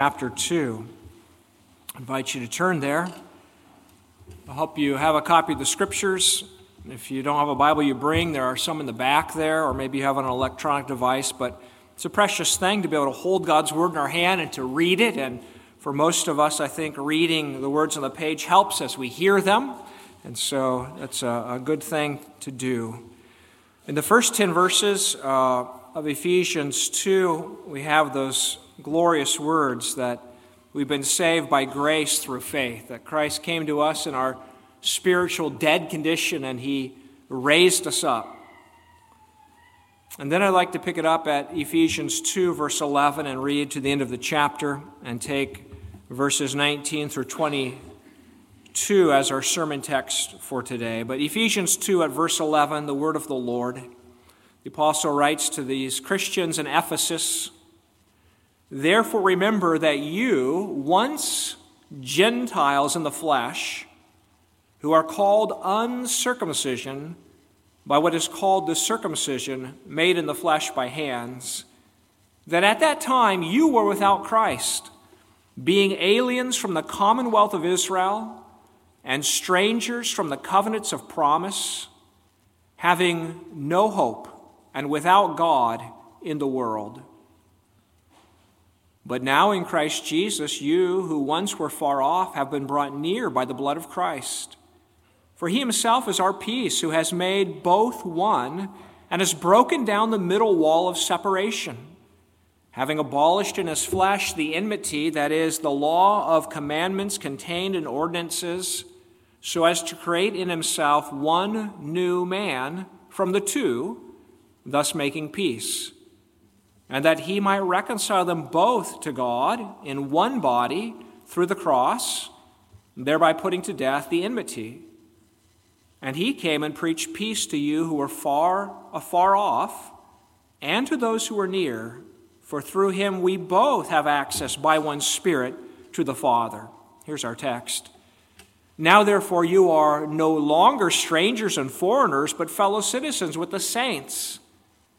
chapter 2. I invite you to turn there. I hope you have a copy of the scriptures. If you don't have a Bible you bring, there are some in the back there, or maybe you have an electronic device. But it's a precious thing to be able to hold God's Word in our hand and to read it. And for most of us, I think reading the words on the page helps as we hear them. And so that's a, good thing to do. In the first 10 verses uh, of Ephesians 2, we have those glorious words that we've been saved by grace through faith, that Christ came to us in our spiritual dead condition and he raised us up. And then I'd like to pick it up at Ephesians 2, verse 11, and read to the end of the chapter and take verses 19 through 22 as our sermon text for today. But Ephesians 2, at verse 11, the word of the Lord. The apostle writes to these Christians in Ephesus Therefore, remember that you, once Gentiles in the flesh, who are called uncircumcision by what is called the circumcision made in the flesh by hands, that at that time you were without Christ, being aliens from the commonwealth of Israel and strangers from the covenants of promise, having no hope and without God in the world. But now in Christ Jesus, you who once were far off have been brought near by the blood of Christ. For he himself is our peace, who has made both one and has broken down the middle wall of separation, having abolished in his flesh the enmity, that is, the law of commandments contained in ordinances, so as to create in himself one new man from the two, thus making peace and that he might reconcile them both to God in one body through the cross, thereby putting to death the enmity. And he came and preached peace to you who were far afar off, and to those who were near, for through him we both have access by one Spirit to the Father. Here's our text. Now, therefore, you are no longer strangers and foreigners, but fellow citizens with the saints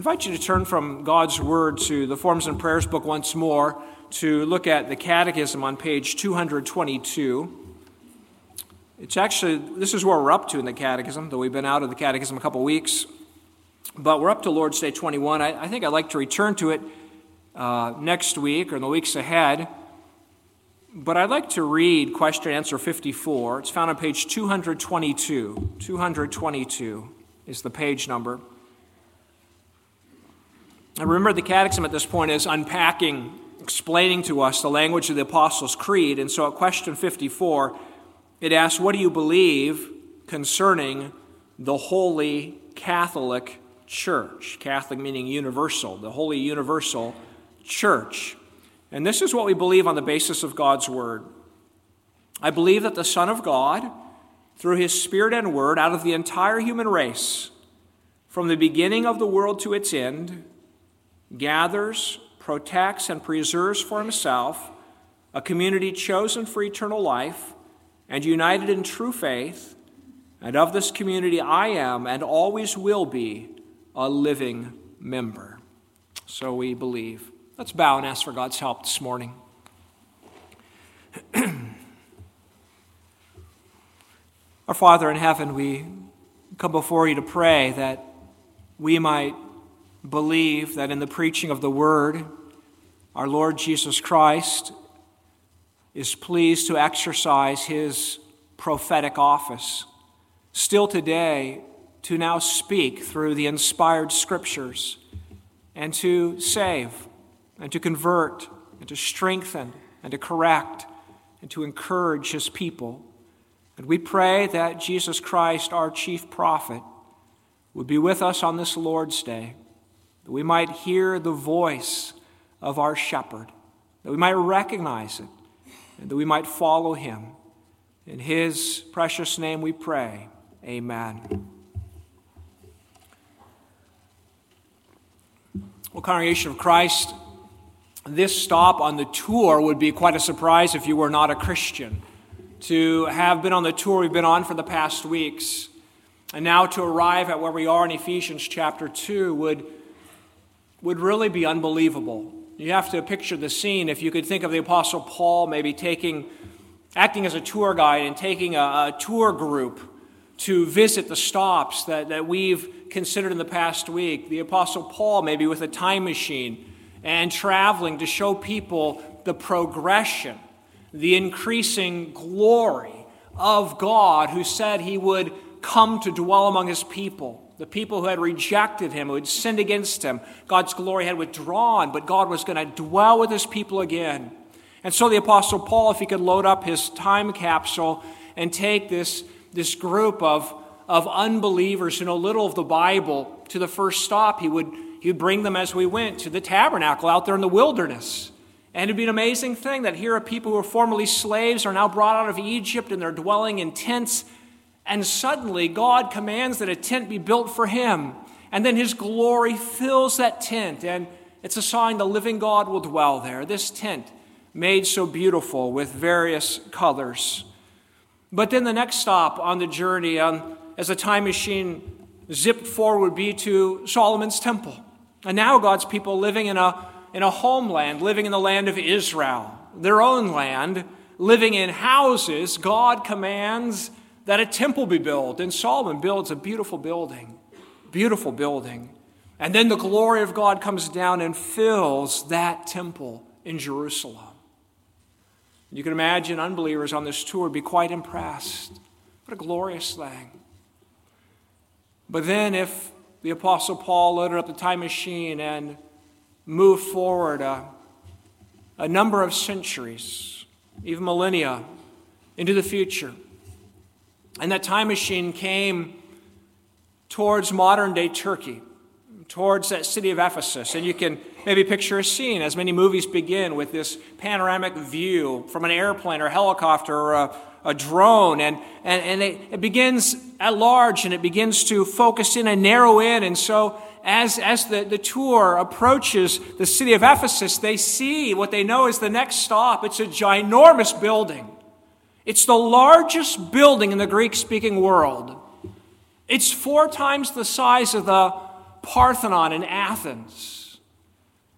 Invite you to turn from God's Word to the Forms and Prayers book once more to look at the Catechism on page 222. It's actually, this is where we're up to in the Catechism, though we've been out of the Catechism a couple weeks. But we're up to Lord's Day 21. I, I think I'd like to return to it uh, next week or in the weeks ahead. But I'd like to read question answer 54. It's found on page 222. 222 is the page number. Remember, the Catechism at this point is unpacking, explaining to us the language of the Apostles' Creed. And so at question 54, it asks, What do you believe concerning the Holy Catholic Church? Catholic meaning universal, the Holy Universal Church. And this is what we believe on the basis of God's Word. I believe that the Son of God, through His Spirit and Word, out of the entire human race, from the beginning of the world to its end, gathers, protects, and preserves for himself a community chosen for eternal life and united in true faith. And of this community, I am and always will be a living member. So we believe. Let's bow and ask for God's help this morning. Our Father in heaven, we come before you to pray that we might believe that in the preaching of the word, our Lord Jesus Christ is pleased to exercise his prophetic office. Still today, to now speak through the inspired scriptures and to save and to convert and to strengthen and to correct and to encourage his people. And we pray that Jesus Christ, our chief prophet, would be with us on this Lord's Day that we might hear the voice of our shepherd, that we might recognize it, and that we might follow him. In his precious name we pray. Amen. Well, Congregation of Christ, this stop on the tour would be quite a surprise if you were not a Christian. To have been on the tour we've been on for the past weeks, and now to arrive at where we are in Ephesians chapter 2 would, would really be unbelievable. You have to picture the scene. If you could think of the Apostle Paul maybe taking acting as a tour guide and taking a, a tour group to visit the stops that, that we've considered in the past week. The Apostle Paul, maybe with a time machine, and traveling to show people the progression, the increasing glory of God, who said he would come to dwell among his people. The people who had rejected him, who had sinned against him, God's glory had withdrawn, but God was going to dwell with his people again. And so the Apostle Paul, if he could load up his time capsule and take this, this group of, of unbelievers who know little of the Bible to the first stop, he would, he would bring them as we went to the tabernacle out there in the wilderness. And it'd be an amazing thing that here are people who were formerly slaves are now brought out of Egypt and they're dwelling in tents. And suddenly God commands that a tent be built for him. And then his glory fills that tent. And it's a sign the living God will dwell there. This tent made so beautiful with various colors. But then the next stop on the journey, um, as the time machine zipped forward, would be to Solomon's temple. And now God's people living in a, in a homeland, living in the land of Israel, their own land, living in houses, God commands that a temple be built. And Solomon builds a beautiful building, beautiful building. And then the glory of God comes down and fills that temple in Jerusalem. You can imagine unbelievers on this tour be quite impressed. What a glorious thing. But then, if the Apostle Paul loaded up the time machine and moved forward a, a number of centuries, even millennia, into the future, and that time machine came towards modern day Turkey, towards that city of Ephesus, and you can maybe picture a scene, as many movies begin with this panoramic view from an airplane or helicopter or a, a drone. And, and, and it, it begins at large and it begins to focus in and narrow in. And so, as, as the, the tour approaches the city of Ephesus, they see what they know is the next stop. It's a ginormous building. It's the largest building in the Greek speaking world. It's four times the size of the Parthenon in Athens.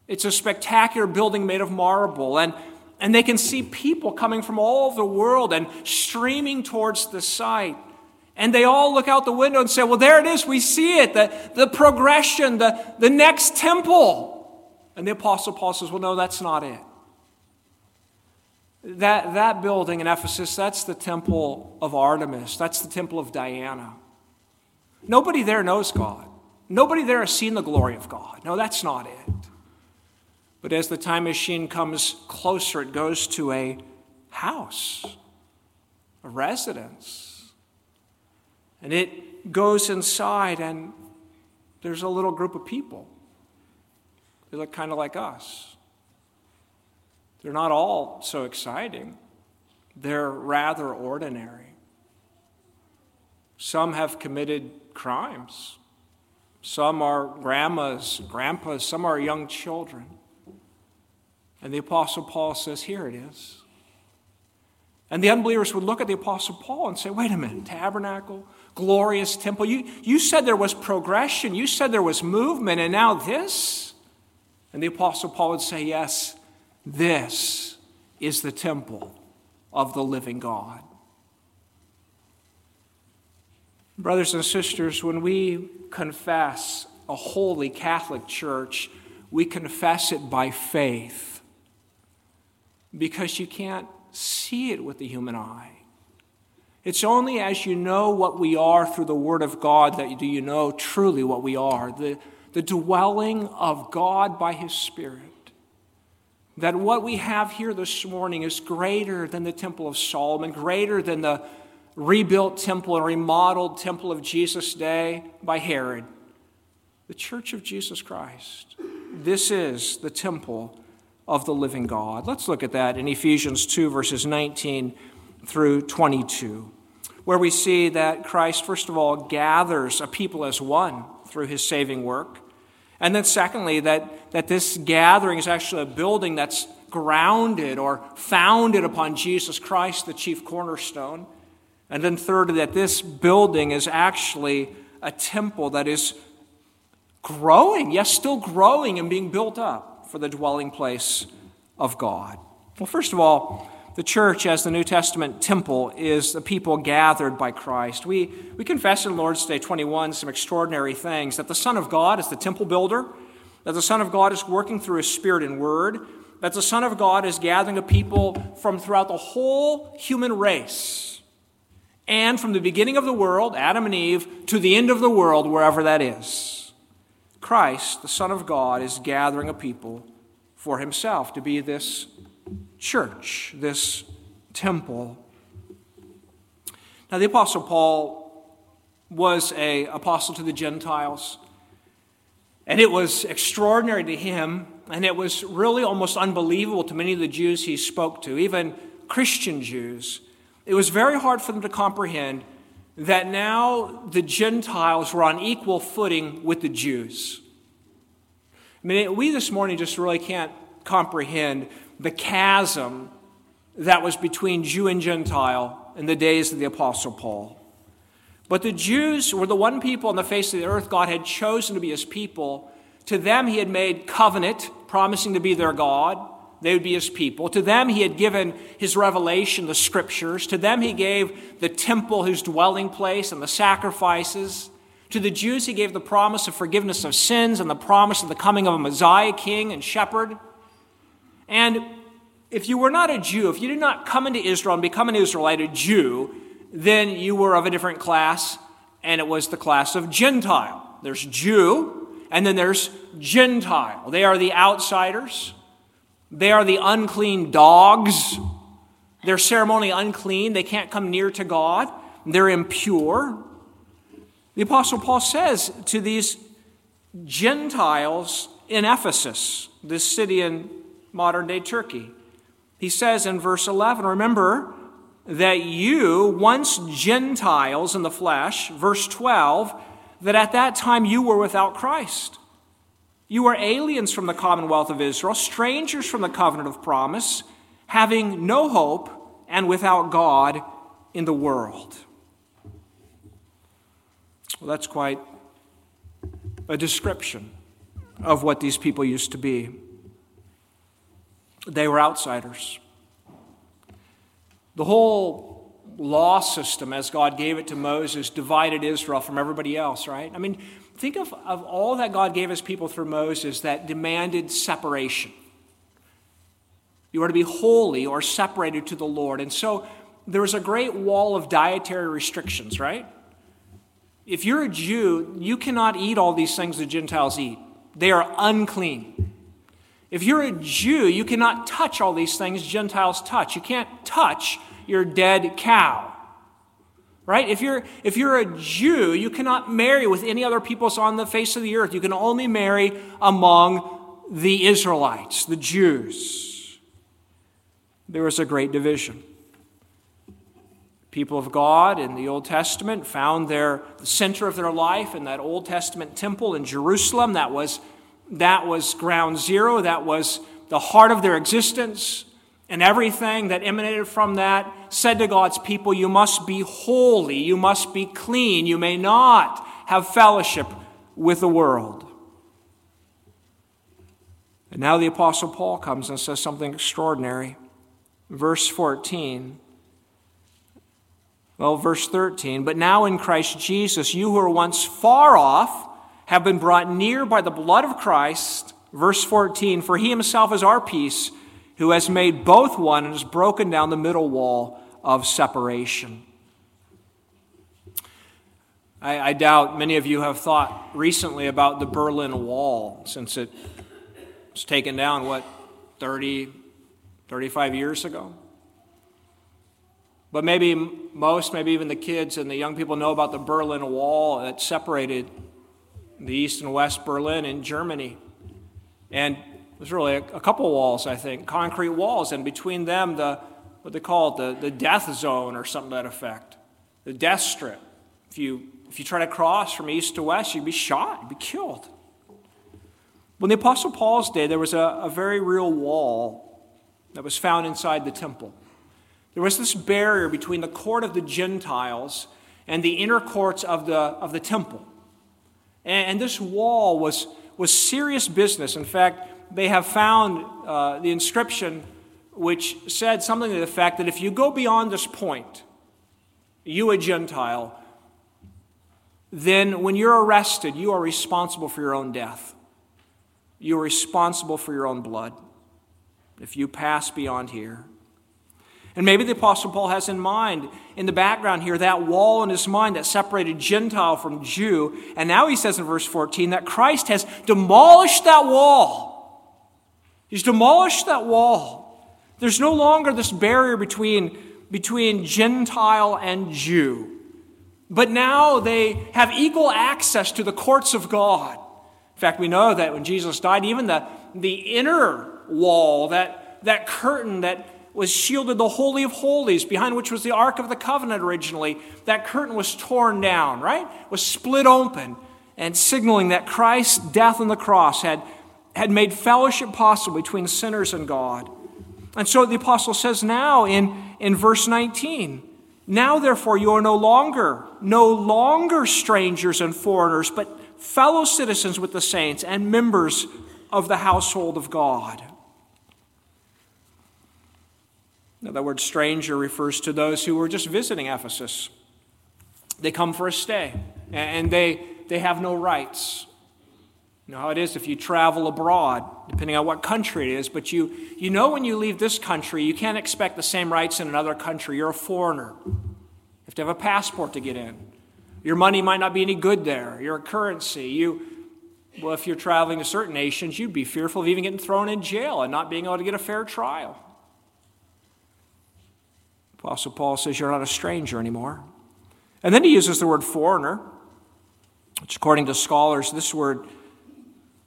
It's a spectacular building made of marble. And, and they can see people coming from all over the world and streaming towards the site. And they all look out the window and say, Well, there it is. We see it. The, the progression, the, the next temple. And the Apostle Paul says, Well, no, that's not it. That, that building in Ephesus, that's the temple of Artemis. That's the temple of Diana. Nobody there knows God. Nobody there has seen the glory of God. No, that's not it. But as the time machine comes closer, it goes to a house, a residence. And it goes inside, and there's a little group of people. They look kind of like us. They're not all so exciting, they're rather ordinary. Some have committed crimes. Some are grandmas, grandpas, some are young children. And the Apostle Paul says, Here it is. And the unbelievers would look at the Apostle Paul and say, Wait a minute, tabernacle, glorious temple. You, you said there was progression, you said there was movement, and now this? And the Apostle Paul would say, Yes, this is the temple of the living God. Brothers and sisters, when we confess a holy Catholic Church, we confess it by faith because you can't see it with the human eye. It's only as you know what we are through the Word of God that do you know truly what we are the, the dwelling of God by His Spirit. That what we have here this morning is greater than the Temple of Solomon, greater than the rebuilt temple and remodeled temple of Jesus' day by Herod. The Church of Jesus Christ. This is the temple of the living God. Let's look at that in Ephesians 2, verses 19 through 22, where we see that Christ, first of all, gathers a people as one through his saving work. And then, secondly, that, that this gathering is actually a building that's grounded or founded upon Jesus Christ, the chief cornerstone. And then, thirdly, that this building is actually a temple that is growing, yes, still growing and being built up for the dwelling place of God. Well, first of all, the church, as the New Testament temple, is the people gathered by Christ. We, we confess in Lord's Day 21 some extraordinary things that the Son of God is the temple builder, that the Son of God is working through His Spirit and Word, that the Son of God is gathering a people from throughout the whole human race, and from the beginning of the world, Adam and Eve, to the end of the world, wherever that is. Christ, the Son of God, is gathering a people for Himself to be this church, this temple. Now, the Apostle Paul was a apostle to the Gentiles, and it was extraordinary to him, and it was really almost unbelievable to many of the Jews he spoke to, even Christian Jews. It was very hard for them to comprehend that now the Gentiles were on equal footing with the Jews. I mean, we this morning just really can't comprehend the chasm that was between Jew and Gentile in the days of the Apostle Paul. But the Jews were the one people on the face of the earth God had chosen to be his people. To them, he had made covenant, promising to be their God. They would be his people. To them, he had given his revelation, the scriptures. To them, he gave the temple, his dwelling place, and the sacrifices. To the Jews, he gave the promise of forgiveness of sins and the promise of the coming of a Messiah, king, and shepherd. And if you were not a Jew, if you did not come into Israel and become an Israelite, a Jew, then you were of a different class, and it was the class of Gentile. There's Jew, and then there's Gentile. They are the outsiders, they are the unclean dogs. They're ceremonially unclean, they can't come near to God, they're impure. The Apostle Paul says to these Gentiles in Ephesus, this city in modern day Turkey. He says in verse 11, remember that you, once Gentiles in the flesh, verse 12, that at that time you were without Christ. You were aliens from the commonwealth of Israel, strangers from the covenant of promise, having no hope and without God in the world. Well, that's quite a description of what these people used to be. They were outsiders. The whole law system, as God gave it to Moses, divided Israel from everybody else, right? I mean, think of, of all that God gave his people through Moses that demanded separation. You are to be holy or separated to the Lord. And so there was a great wall of dietary restrictions, right? If you're a Jew, you cannot eat all these things the Gentiles eat. They are unclean. If you're a Jew, you cannot touch all these things Gentiles touch. You can't touch your dead cow. Right? If you're, if you're a Jew, you cannot marry with any other peoples on the face of the earth. You can only marry among the Israelites, the Jews. There was a great division. People of God in the Old Testament found their the center of their life in that Old Testament temple in Jerusalem that was that was ground zero, that was the heart of their existence. And everything that emanated from that said to God's people, You must be holy, you must be clean, you may not have fellowship with the world. And now the Apostle Paul comes and says something extraordinary. Verse 14. Well, verse 13. But now in Christ Jesus, you who were once far off, have been brought near by the blood of Christ. Verse 14 For he himself is our peace, who has made both one and has broken down the middle wall of separation. I, I doubt many of you have thought recently about the Berlin Wall since it was taken down, what, 30, 35 years ago? But maybe most, maybe even the kids and the young people know about the Berlin Wall that separated the East and West Berlin in Germany. And there's really a, a couple walls, I think, concrete walls, and between them, the, what they call it, the, the death zone or something to that effect, the death strip. If you, if you try to cross from east to west, you'd be shot, you'd be killed. When the Apostle Paul's day, there was a, a very real wall that was found inside the temple. There was this barrier between the court of the Gentiles and the inner courts of the, of the temple. And, this wall was, was serious business. In fact, they have found uh, the inscription which said something to the effect that if you go beyond this point, you a Gentile, then when you're arrested, you are responsible for your own death. You are responsible for your own blood if you pass beyond here. And maybe the Apostle Paul has in mind, in the background here, that wall in his mind that separated Gentile from Jew. And now he says in verse 14 that Christ has demolished that wall. He's demolished that wall. There's no longer this barrier between, between Gentile and Jew. But now they have equal access to the courts of God. In fact, we know that when Jesus died, even the, the inner wall, that, that curtain that was shielded the Holy of Holies, behind which was the Ark of the Covenant originally. That curtain was torn down, right? Was split open, and signaling that Christ's death on the cross had, had made fellowship possible between sinners and God. And so the apostle says now in, in verse 19, now therefore you are no longer, no longer strangers and foreigners, but fellow citizens with the saints and members of the household of God. Now, the word stranger refers to those who were just visiting Ephesus. They come for a stay, and they, they have no rights. You know how it is if you travel abroad, depending on what country it is, but you, you know when you leave this country, you can't expect the same rights in another country. You're a foreigner. You have to have a passport to get in. Your money might not be any good there. Your currency. You, well, if you're traveling to certain nations, you'd be fearful of even getting thrown in jail and not being able to get a fair trial. Apostle Paul says you're not a stranger anymore. And then he uses the word foreigner, which, according to scholars, this word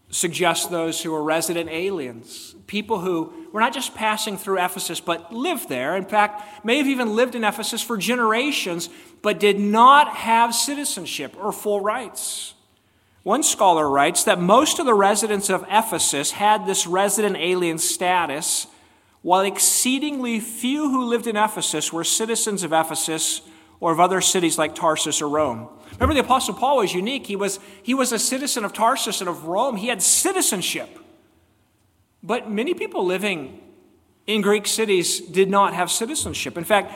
suggests those who are resident aliens, people who were not just passing through Ephesus, but lived there. In fact, may have even lived in Ephesus for generations, but did not have citizenship or full rights. One scholar writes that most of the residents of Ephesus had this resident alien status while exceedingly few who lived in Ephesus were citizens of Ephesus or of other cities like Tarsus or Rome. Remember, the Apostle Paul was unique. He was, he was a citizen of Tarsus and of Rome. He had citizenship. But many people living in Greek cities did not have citizenship. In fact,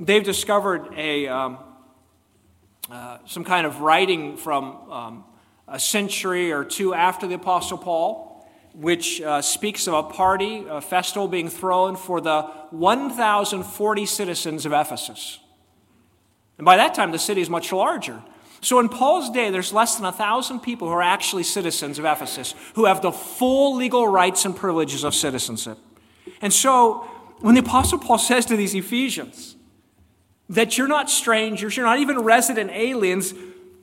they've discovered a, um, uh, some kind of writing from um, a century or two after the Apostle Paul which uh, speaks of a party, a festival being thrown for the 1,040 citizens of Ephesus. And by that time, the city is much larger. So in Paul's day, there's less than 1,000 people who are actually citizens of Ephesus, who have the full legal rights and privileges of citizenship. And so when the Apostle Paul says to these Ephesians that you're not strangers, you're not even resident aliens,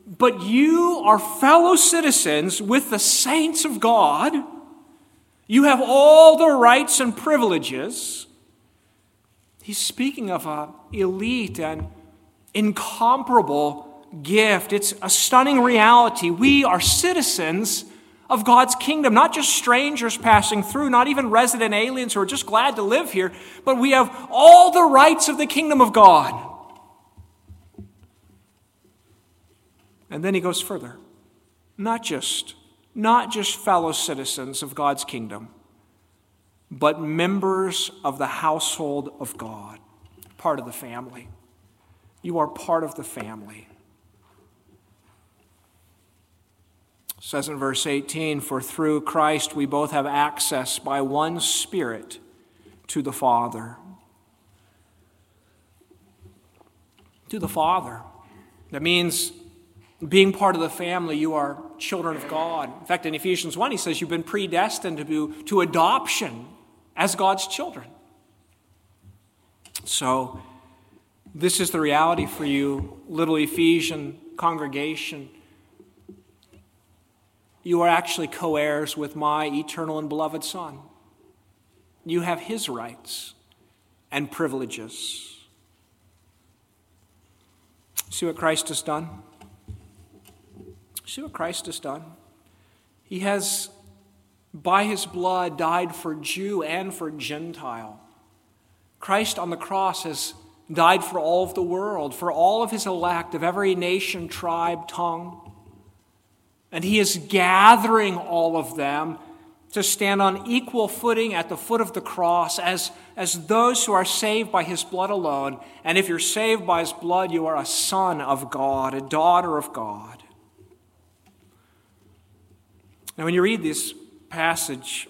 but you are fellow citizens with the saints of God you have all the rights and privileges. He's speaking of an elite and incomparable gift. It's a stunning reality. We are citizens of God's kingdom, not just strangers passing through, not even resident aliens who are just glad to live here, but we have all the rights of the kingdom of God. And then he goes further. Not just not just fellow citizens of God's kingdom, but members of the household of God, part of the family. You are part of the family. It says in verse 18, For through Christ we both have access by one Spirit to the Father. To the Father. That means being part of the family, you are children of God. In fact, in Ephesians 1, he says you've been predestined to, be, to adoption as God's children. So, this is the reality for you, little Ephesian congregation. You are actually co heirs with my eternal and beloved Son. You have his rights, and privileges. See what Christ has done? See what Christ has done? He has, by his blood, died for Jew and for Gentile. Christ on the cross has died for all of the world, for all of his elect of every nation, tribe, tongue. And he is gathering all of them to stand on equal footing at the foot of the cross as, as those who are saved by his blood alone. And if you're saved by his blood, you are a son of God, a daughter of God. Now, when you read this passage,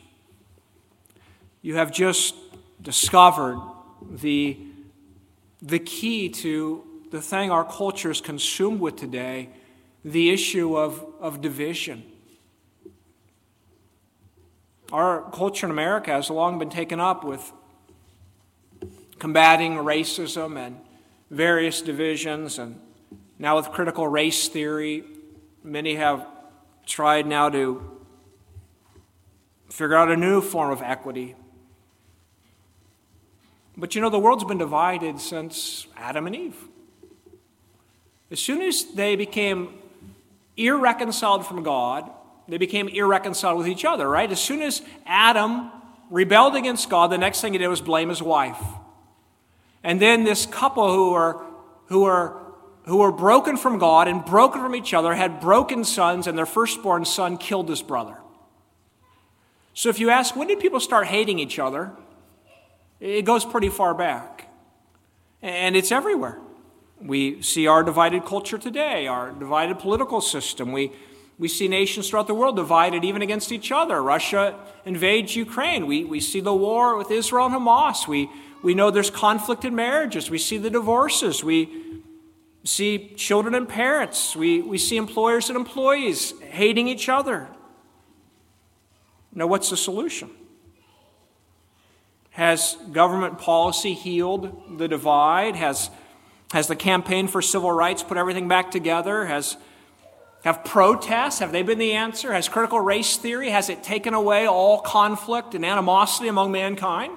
you have just discovered the, the key to the thing our culture is consumed with today the issue of, of division. Our culture in America has long been taken up with combating racism and various divisions, and now with critical race theory, many have tried now to figure out a new form of equity. But you know, the world's been divided since Adam and Eve. As soon as they became irreconciled from God, they became irreconciled with each other, right? As soon as Adam rebelled against God, the next thing he did was blame his wife. And then this couple who are, who were, who were broken from God and broken from each other had broken sons, and their firstborn son killed his brother. So if you ask, when did people start hating each other? It goes pretty far back. And it's everywhere. We see our divided culture today, our divided political system. We, we see nations throughout the world divided even against each other. Russia invades Ukraine. We, we see the war with Israel and Hamas. We, we know there's conflict in marriages. We see the divorces. We see children and parents. We, we see employers and employees hating each other. Now, what's the solution? Has government policy healed the divide? Has, has the campaign for civil rights put everything back together? Has, have protests, have they been the answer? Has critical race theory, has it taken away all conflict and animosity among mankind?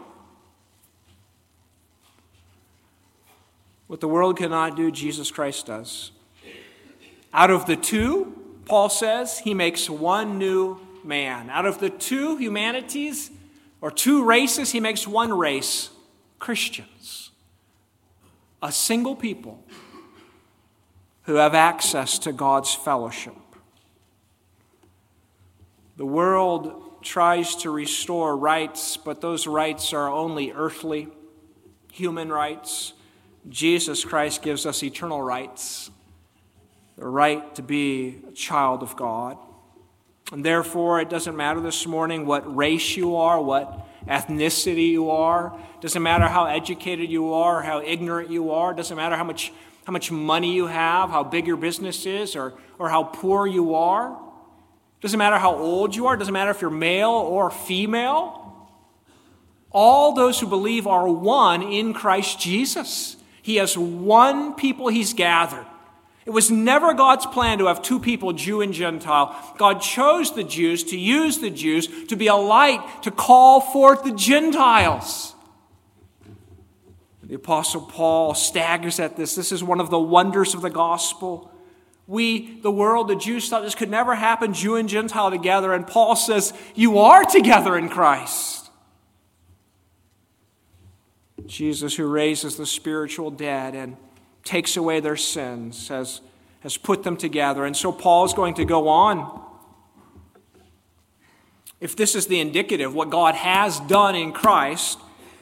What the world cannot do, Jesus Christ does. Out of the two, Paul says, he makes one new man. Out of the two humanities or two races, he makes one race Christians. A single people who have access to God's fellowship. The world tries to restore rights, but those rights are only earthly, human rights. Jesus Christ gives us eternal rights the right to be a child of God. And therefore, it doesn't matter this morning what race you are, what ethnicity you are. Doesn't matter how educated you are, how ignorant you are. Doesn't matter how much, how much money you have, how big your business is, or, or how poor you are. Doesn't matter how old you are. Doesn't matter if you're male or female. All those who believe are one in Christ Jesus. He has one people he's gathered. It was never God's plan to have two people, Jew and Gentile. God chose the Jews to use the Jews to be a light to call forth the Gentiles. The Apostle Paul staggers at this. This is one of the wonders of the gospel. We, the world, the Jews thought this could never happen, Jew and Gentile together. And Paul says, You are together in Christ. Jesus, who raises the spiritual dead and takes away their sins, has, has put them together. And so Paul is going to go on. If this is the indicative, what God has done in Christ,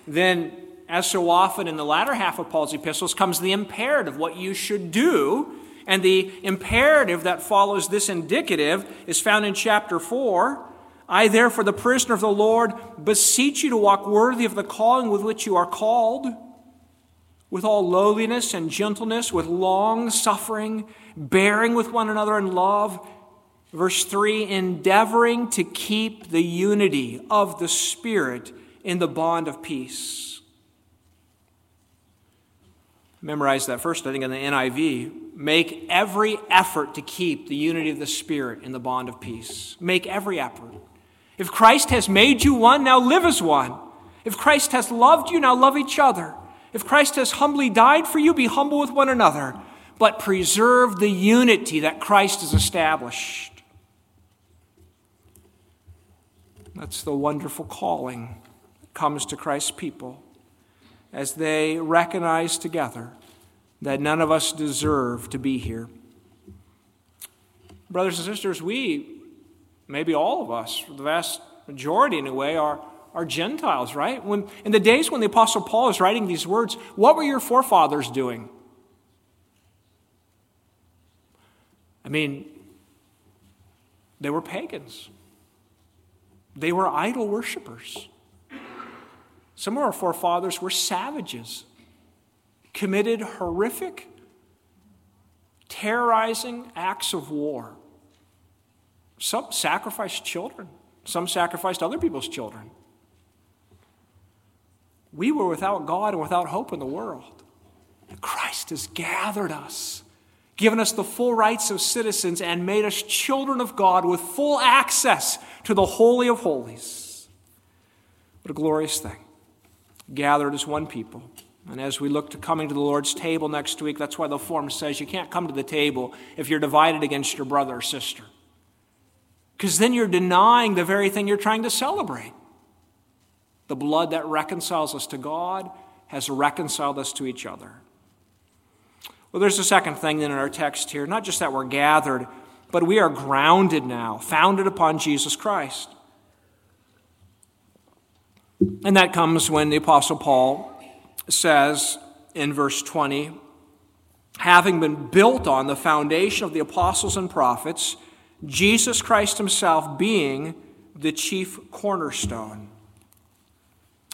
then, as so often in the latter half of Paul's epistles, comes the imperative, what you should do. And the imperative that follows this indicative is found in chapter 4. I, therefore, the prisoner of the Lord, beseech you to walk worthy of the calling with which you are called with all lowliness and gentleness, with long suffering, bearing with one another in love. Verse 3 endeavoring to keep the unity of the Spirit in the bond of peace. Memorize that first, I think, in the NIV. Make every effort to keep the unity of the Spirit in the bond of peace. Make every effort. If Christ has made you one, now live as one. If Christ has loved you, now love each other. If Christ has humbly died for you, be humble with one another, but preserve the unity that Christ has established. That's the wonderful calling that comes to Christ's people as they recognize together that none of us deserve to be here. Brothers and sisters, we, maybe all of us, the vast majority in a way, are, are Gentiles, right? When, in the days when the Apostle Paul is writing these words, what were your forefathers doing? I mean, they were pagans. They were idol worshippers. Some of our forefathers were savages, committed horrific, terrorizing acts of war. Some sacrificed children, some sacrificed other people's children. We were without God and without hope in the world. Christ has gathered us, given us the full rights of citizens, and made us children of God with full access to the Holy of Holies. What a glorious thing. Gathered as one people. And as we look to coming to the Lord's table next week, that's why the form says you can't come to the table if you're divided against your brother or sister. Because then you're denying the very thing you're trying to celebrate. The blood that reconciles us to God has reconciled us to each other. Well, there's a second thing then in our text here not just that we're gathered, but we are grounded now, founded upon Jesus Christ. And that comes when the Apostle Paul says in verse 20, having been built on the foundation of the apostles and prophets, Jesus Christ himself being the chief cornerstone.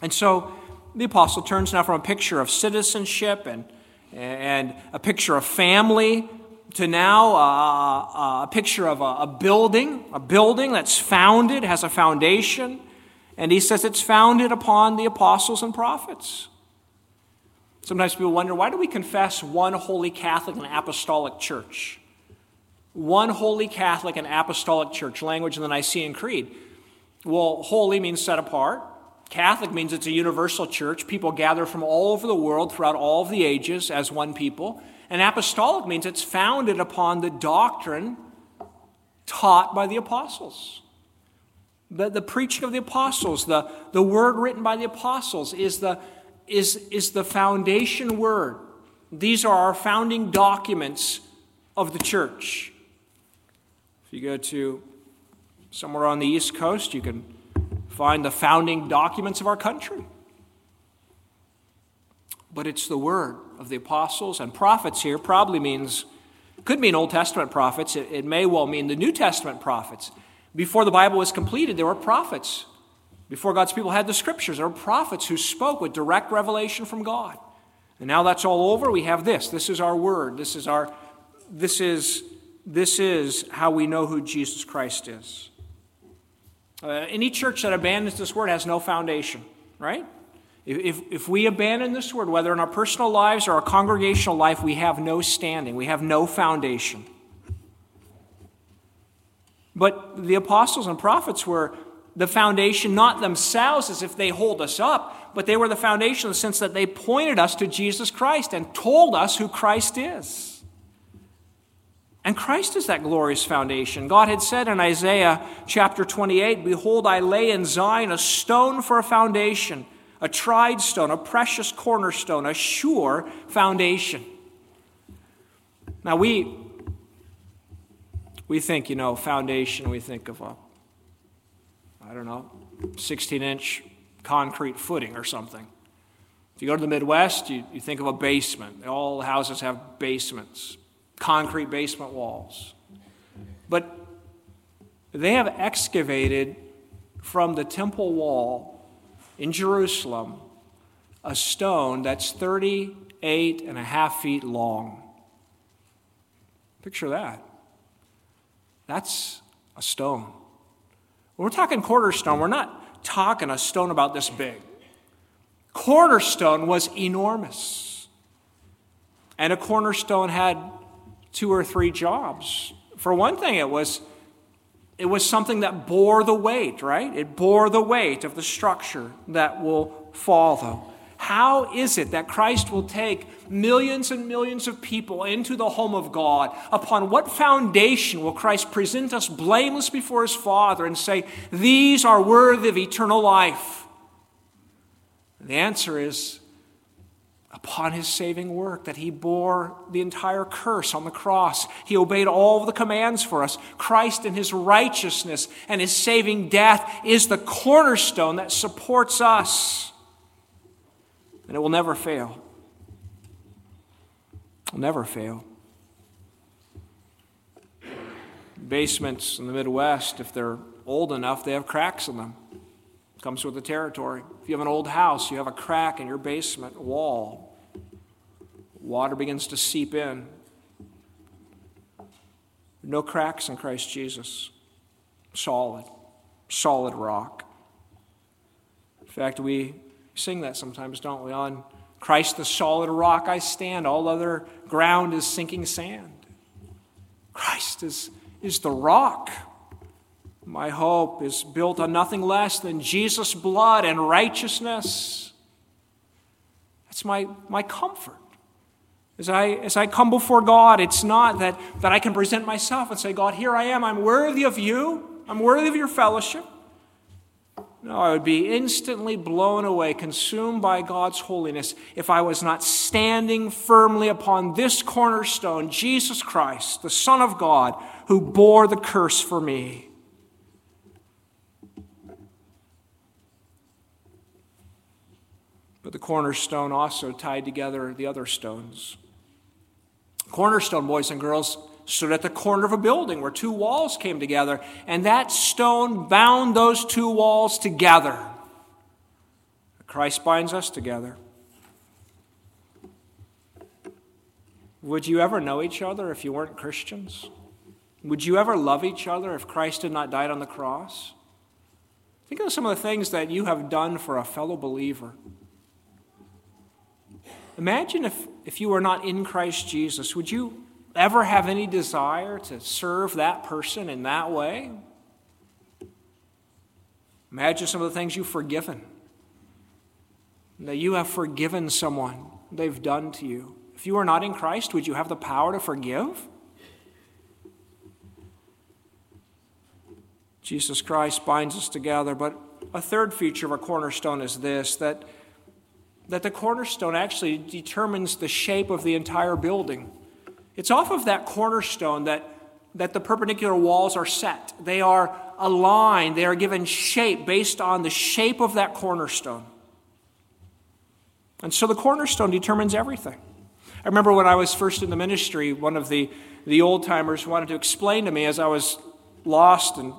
And so the apostle turns now from a picture of citizenship and, and a picture of family to now a, a picture of a, a building, a building that's founded, has a foundation. And he says it's founded upon the apostles and prophets. Sometimes people wonder why do we confess one holy Catholic and apostolic church? One holy Catholic and apostolic church, language in the Nicene Creed. Well, holy means set apart. Catholic means it's a universal church. People gather from all over the world throughout all of the ages as one people. And apostolic means it's founded upon the doctrine taught by the apostles. The, the preaching of the apostles, the, the word written by the apostles is the, is, is the foundation word. These are our founding documents of the church. If you go to somewhere on the East Coast, you can find the founding documents of our country. But it's the word of the apostles and prophets here, probably means, could mean Old Testament prophets. It, it may well mean the New Testament prophets. Before the Bible was completed, there were prophets. Before God's people had the scriptures, there were prophets who spoke with direct revelation from God. And now that's all over, we have this. This is our word. This is our this is this is how we know who Jesus Christ is. Uh, any church that abandons this word has no foundation, right? If, if we abandon this word, whether in our personal lives or our congregational life, we have no standing, we have no foundation. But the apostles and prophets were the foundation, not themselves as if they hold us up, but they were the foundation in the sense that they pointed us to Jesus Christ and told us who Christ is. And Christ is that glorious foundation. God had said in Isaiah chapter 28 Behold, I lay in Zion a stone for a foundation, a tried stone, a precious cornerstone, a sure foundation. Now, we, we think, you know, foundation, we think of a I don't know, 16 inch concrete footing or something. If you go to the Midwest, you, you think of a basement. All houses have basements, concrete basement walls. But they have excavated from the temple wall in Jerusalem a stone that's 38 and a half feet long. Picture that. That's a stone. When we're talking cornerstone, we're not talking a stone about this big. Cornerstone was enormous. And a cornerstone had two or three jobs. For one thing, it was it was something that bore the weight, right? It bore the weight of the structure that will follow. How is it that Christ will take millions and millions of people into the home of God? Upon what foundation will Christ present us blameless before his Father and say, These are worthy of eternal life? the answer is upon his saving work, that he bore the entire curse on the cross. He obeyed all the commands for us. Christ in his righteousness and his saving death is the cornerstone that supports us. And it will never fail. It will never fail. Basements in the Midwest, if they're old enough, they have cracks in them. Comes with the territory. If you have an old house, you have a crack in your basement wall. Water begins to seep in. No cracks in Christ Jesus. Solid, solid rock. In fact, we sing that sometimes, don't we? On Christ, the solid rock I stand, all other ground is sinking sand. Christ is, is the rock my hope is built on nothing less than Jesus' blood and righteousness. That's my, my comfort. As I, as I come before God, it's not that, that I can present myself and say, God, here I am. I'm worthy of you. I'm worthy of your fellowship. No, I would be instantly blown away, consumed by God's holiness, if I was not standing firmly upon this cornerstone, Jesus Christ, the Son of God, who bore the curse for me. But the cornerstone also tied together the other stones. Cornerstone, boys and girls, stood at the corner of a building where two walls came together, and that stone bound those two walls together. Christ binds us together. Would you ever know each other if you weren't Christians? Would you ever love each other if Christ had not died on the cross? Think of some of the things that you have done for a fellow believer. Imagine if, if you were not in Christ Jesus. Would you ever have any desire to serve that person in that way? Imagine some of the things you've forgiven. That you have forgiven someone they've done to you. If you are not in Christ, would you have the power to forgive? Jesus Christ binds us together, but a third feature of a cornerstone is this that that the cornerstone actually determines the shape of the entire building. It's off of that cornerstone that, that the perpendicular walls are set. They are aligned, they are given shape based on the shape of that cornerstone. And so the cornerstone determines everything. I remember when I was first in the ministry, one of the, the old timers wanted to explain to me as I was lost and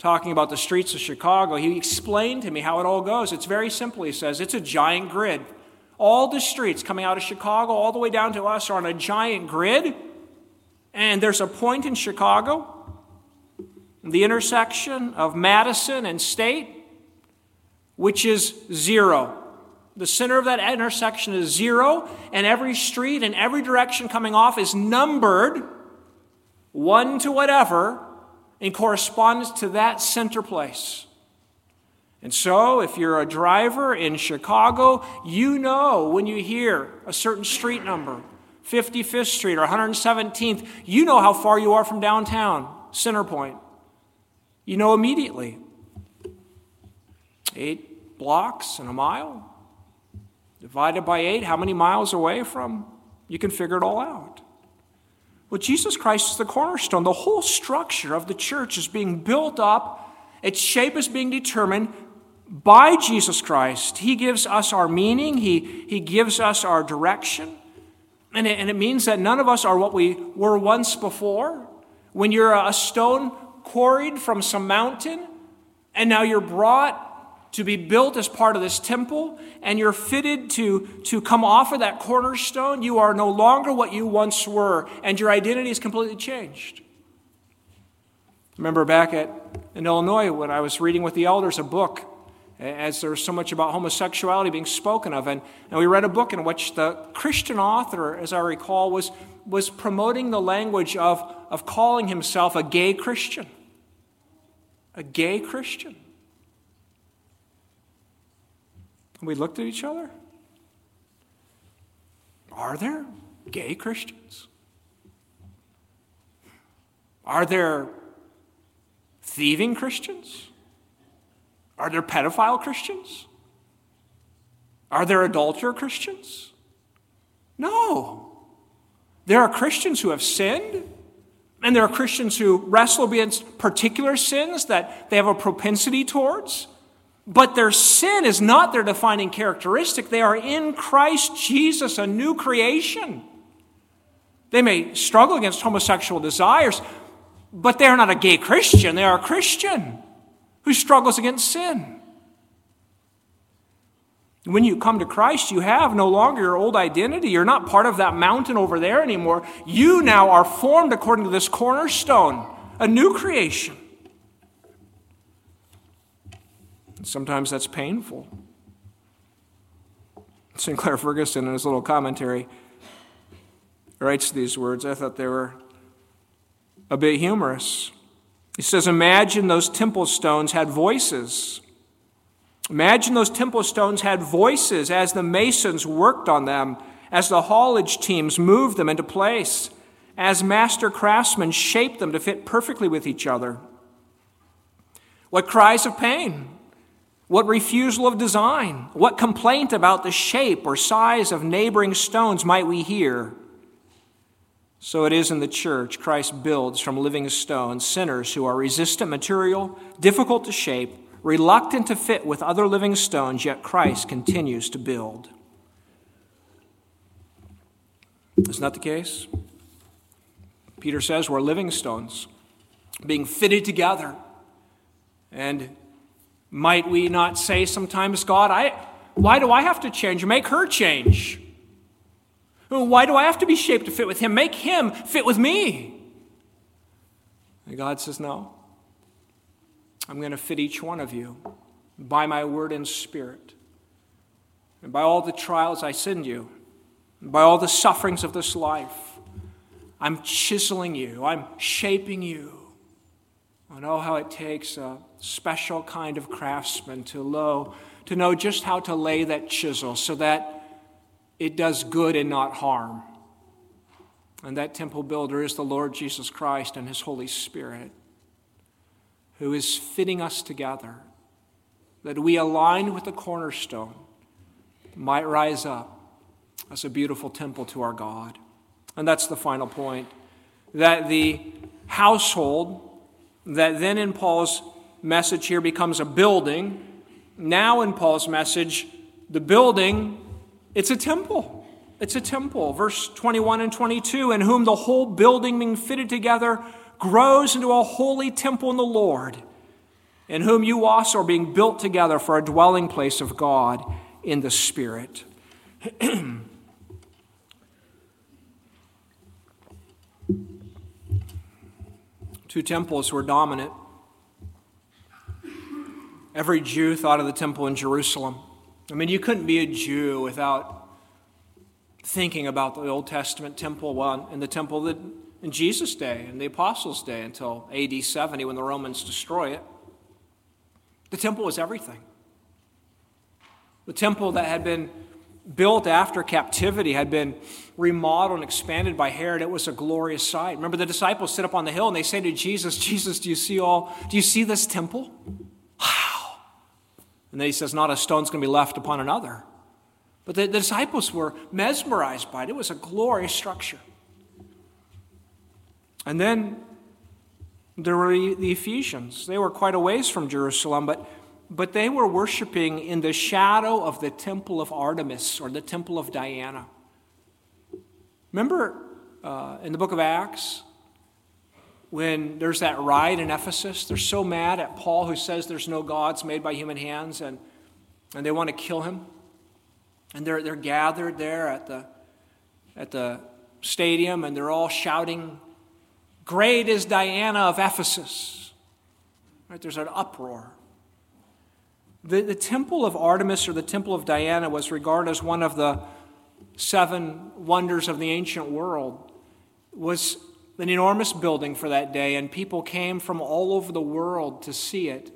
talking about the streets of Chicago, he explained to me how it all goes. It's very simple, he says. It's a giant grid. All the streets coming out of Chicago, all the way down to us, are on a giant grid. And there's a point in Chicago, the intersection of Madison and State, which is zero. The center of that intersection is zero, and every street in every direction coming off is numbered one to whatever in correspondence to that center place. And so, if you're a driver in Chicago, you know when you hear a certain street number, 55th Street or 117th, you know how far you are from downtown, center point. You know immediately. Eight blocks and a mile. Divided by eight, how many miles away from? You can figure it all out. Well, Jesus Christ is the cornerstone. The whole structure of the church is being built up, its shape is being determined by Jesus Christ. He gives us our meaning, He, he gives us our direction. And it, and it means that none of us are what we were once before. When you're a stone quarried from some mountain, and now you're brought to be built as part of this temple, and you're fitted to, to come off of that cornerstone, you are no longer what you once were, and your identity is completely changed. remember back at, in Illinois when I was reading with the elders a book, as there was so much about homosexuality being spoken of, and, and we read a book in which the Christian author, as I recall, was, was promoting the language of, of calling himself a gay Christian. A gay Christian. We looked at each other. Are there gay Christians? Are there thieving Christians? Are there pedophile Christians? Are there adulterer Christians? No. There are Christians who have sinned, and there are Christians who wrestle against particular sins that they have a propensity towards. But their sin is not their defining characteristic. They are in Christ Jesus, a new creation. They may struggle against homosexual desires, but they are not a gay Christian. They are a Christian who struggles against sin. When you come to Christ, you have no longer your old identity. You're not part of that mountain over there anymore. You now are formed according to this cornerstone, a new creation. Sometimes that's painful. Sinclair Ferguson, in his little commentary, writes these words. I thought they were a bit humorous. He says, Imagine those temple stones had voices. Imagine those temple stones had voices as the masons worked on them, as the haulage teams moved them into place, as master craftsmen shaped them to fit perfectly with each other. What cries of pain, what refusal of design, what complaint about the shape or size of neighboring stones might we hear? So it is in the church. Christ builds from living stones sinners who are resistant material, difficult to shape, reluctant to fit with other living stones, yet Christ continues to build. Isn't that the case? Peter says we're living stones, being fitted together. And might we not say sometimes, God, I, why do I have to change? Make her change. Why do I have to be shaped to fit with him? Make him fit with me. And God says, No. I'm going to fit each one of you by my word and spirit, and by all the trials I send you, and by all the sufferings of this life. I'm chiseling you, I'm shaping you. I know how it takes a special kind of craftsman to, low, to know just how to lay that chisel so that it does good and not harm. And that temple builder is the Lord Jesus Christ and his Holy Spirit who is fitting us together, that we, aligned with the cornerstone, might rise up as a beautiful temple to our God. And that's the final point that the household, that then in Paul's message here becomes a building, now in Paul's message, the building, it's a temple. It's a temple. Verse 21 and 22, in whom the whole building being fitted together grows into a holy temple in the Lord, in whom you also are being built together for a dwelling place of God in the Spirit. Two temples were dominant. Every Jew thought of the temple in Jerusalem. I mean, you couldn't be a Jew without thinking about the Old Testament temple well, and the temple that in Jesus' day and the apostles' day until AD 70 when the Romans destroy it. The temple was everything. The temple that had been built after captivity had been remodeled and expanded by Herod. It was a glorious sight. Remember, the disciples sit up on the hill and they say to Jesus, Jesus, do you see all, do you see this temple? Wow. And then he says, Not a stone's going to be left upon another. But the, the disciples were mesmerized by it. It was a glorious structure. And then there were the Ephesians. They were quite a ways from Jerusalem, but, but they were worshiping in the shadow of the temple of Artemis or the temple of Diana. Remember uh, in the book of Acts when there's that riot in Ephesus? They're so mad at Paul who says there's no gods made by human hands and, and they want to kill him. And they're, they're gathered there at the, at the stadium and they're all shouting Great is Diana of Ephesus. Right? There's an uproar. The, the temple of Artemis or the temple of Diana was regarded as one of the seven wonders of the ancient world. It was an enormous building for that day, and people came from all over the world to see it,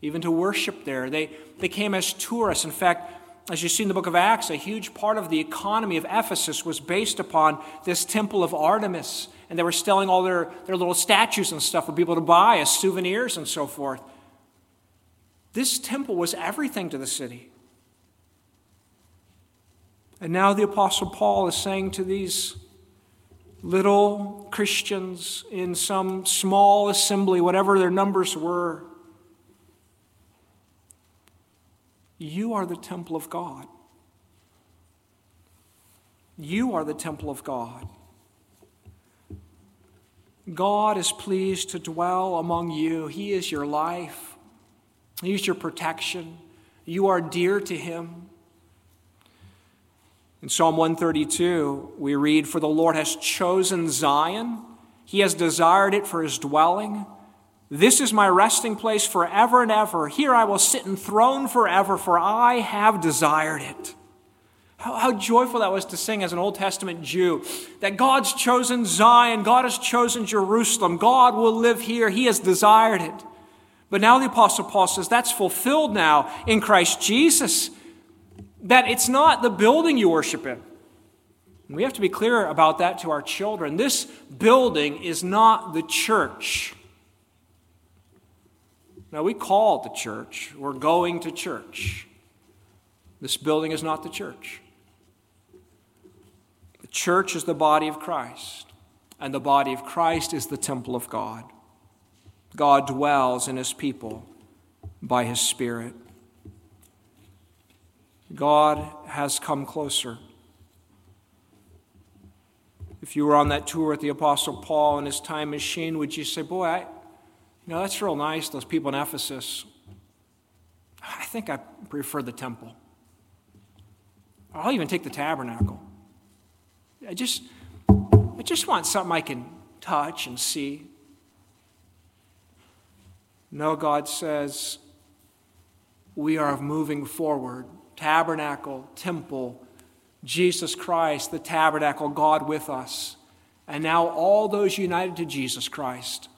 even to worship there. They, they came as tourists. In fact, as you see in the book of Acts, a huge part of the economy of Ephesus was based upon this temple of Artemis. And they were selling all their, their little statues and stuff for people to buy as souvenirs and so forth. This temple was everything to the city. And now the Apostle Paul is saying to these little Christians in some small assembly, whatever their numbers were, you are the temple of God. You are the temple of God. God is pleased to dwell among you. He is your life, He is your protection. You are dear to Him. In Psalm 132, we read, For the Lord has chosen Zion, He has desired it for His dwelling. This is my resting place forever and ever. Here I will sit enthroned forever, for I have desired it. How, how, joyful that was to sing as an Old Testament Jew that God's chosen Zion, God has chosen Jerusalem, God will live here, He has desired it. But now the Apostle Paul says that's fulfilled now in Christ Jesus that it's not the building you worship in. We have to be clear about that to our children. This building is not the church. Now, we call it the church. We're going to church. This building is not the church. The church is the body of Christ, and the body of Christ is the temple of God. God dwells in his people by his Spirit. God has come closer. If you were on that tour with the Apostle Paul and his time machine, would you say, Boy, I, you know, that's real nice, those people in Ephesus. I think I prefer the temple. I'll even take the tabernacle. I just, I just want something I can touch and see. No, God says, we are moving forward tabernacle, temple, Jesus Christ, the tabernacle, God with us. And now all those united to Jesus Christ,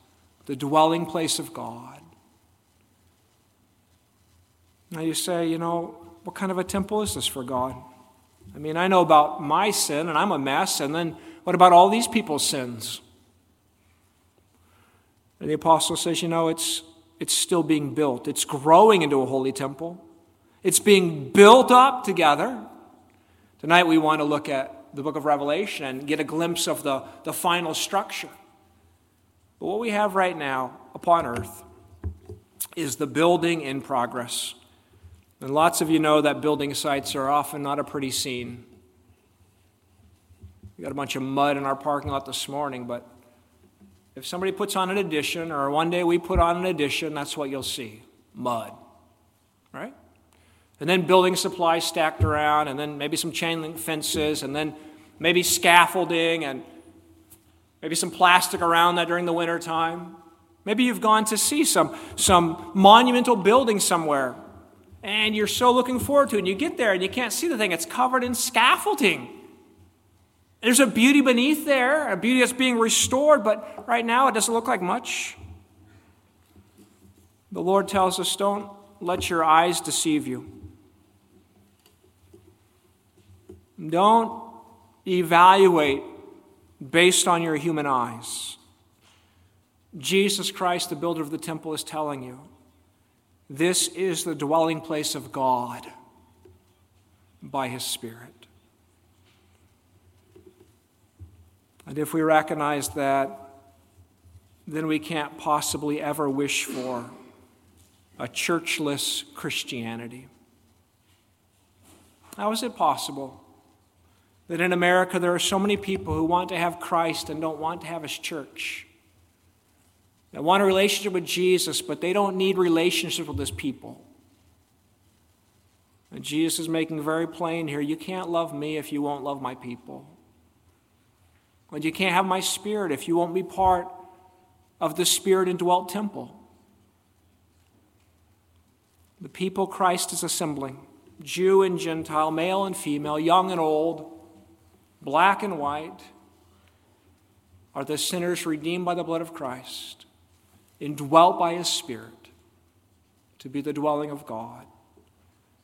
the dwelling place of God. Now you say, you know, what kind of a temple is this for God? I mean, I know about my sin and I'm a mess, and then what about all these people's sins? And the apostle says, you know, it's, it's still being built, it's growing into a holy temple. It's being built up together. Tonight we want to look at the book of Revelation and get a glimpse of the, the final structure. But what we have right now upon earth is the building in progress. And lots of you know that building sites are often not a pretty scene. We got a bunch of mud in our parking lot this morning, but if somebody puts on an addition, or one day we put on an addition, that's what you'll see mud, right? and then building supplies stacked around, and then maybe some chain link fences, and then maybe scaffolding, and maybe some plastic around that during the winter time. Maybe you've gone to see some, some monumental building somewhere, and you're so looking forward to it, and you get there and you can't see the thing. It's covered in scaffolding. There's a beauty beneath there, a beauty that's being restored, but right now it doesn't look like much. The Lord tells us don't let your eyes deceive you. Don't evaluate based on your human eyes. Jesus Christ, the builder of the temple, is telling you this is the dwelling place of God by his Spirit. And if we recognize that, then we can't possibly ever wish for a churchless Christianity. How is it possible that in America, there are so many people who want to have Christ and don't want to have his church. They want a relationship with Jesus, but they don't need relationship with his people. And Jesus is making very plain here you can't love me if you won't love my people. And you can't have my spirit if you won't be part of the spirit indwelt temple. The people Christ is assembling, Jew and Gentile, male and female, young and old, black and white, are the sinners redeemed by the blood of Christ, indwelt by his Spirit to be the dwelling of God.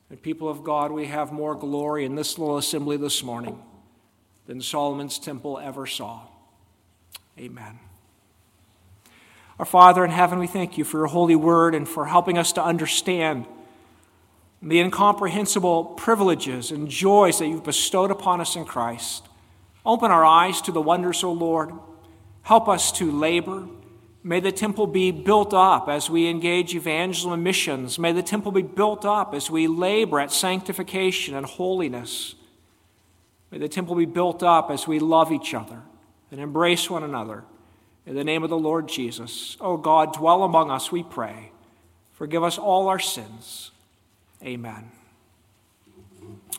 And people of God, we have more glory in this little assembly this morning than Solomon's temple ever saw. Amen. Our Father in heaven, we thank you for your holy word and for helping us to understand the incomprehensible privileges and joys that you've bestowed upon us in Christ. Open our eyes to the wonders, O Lord. Help us to labor. May the temple be built up as we engage evangelism and missions. May the temple be built up as we labor at sanctification and holiness. May the temple be built up as we love each other and embrace one another. In the name of the Lord Jesus, O oh God, dwell among us, we pray. Forgive us all our sins. Amen.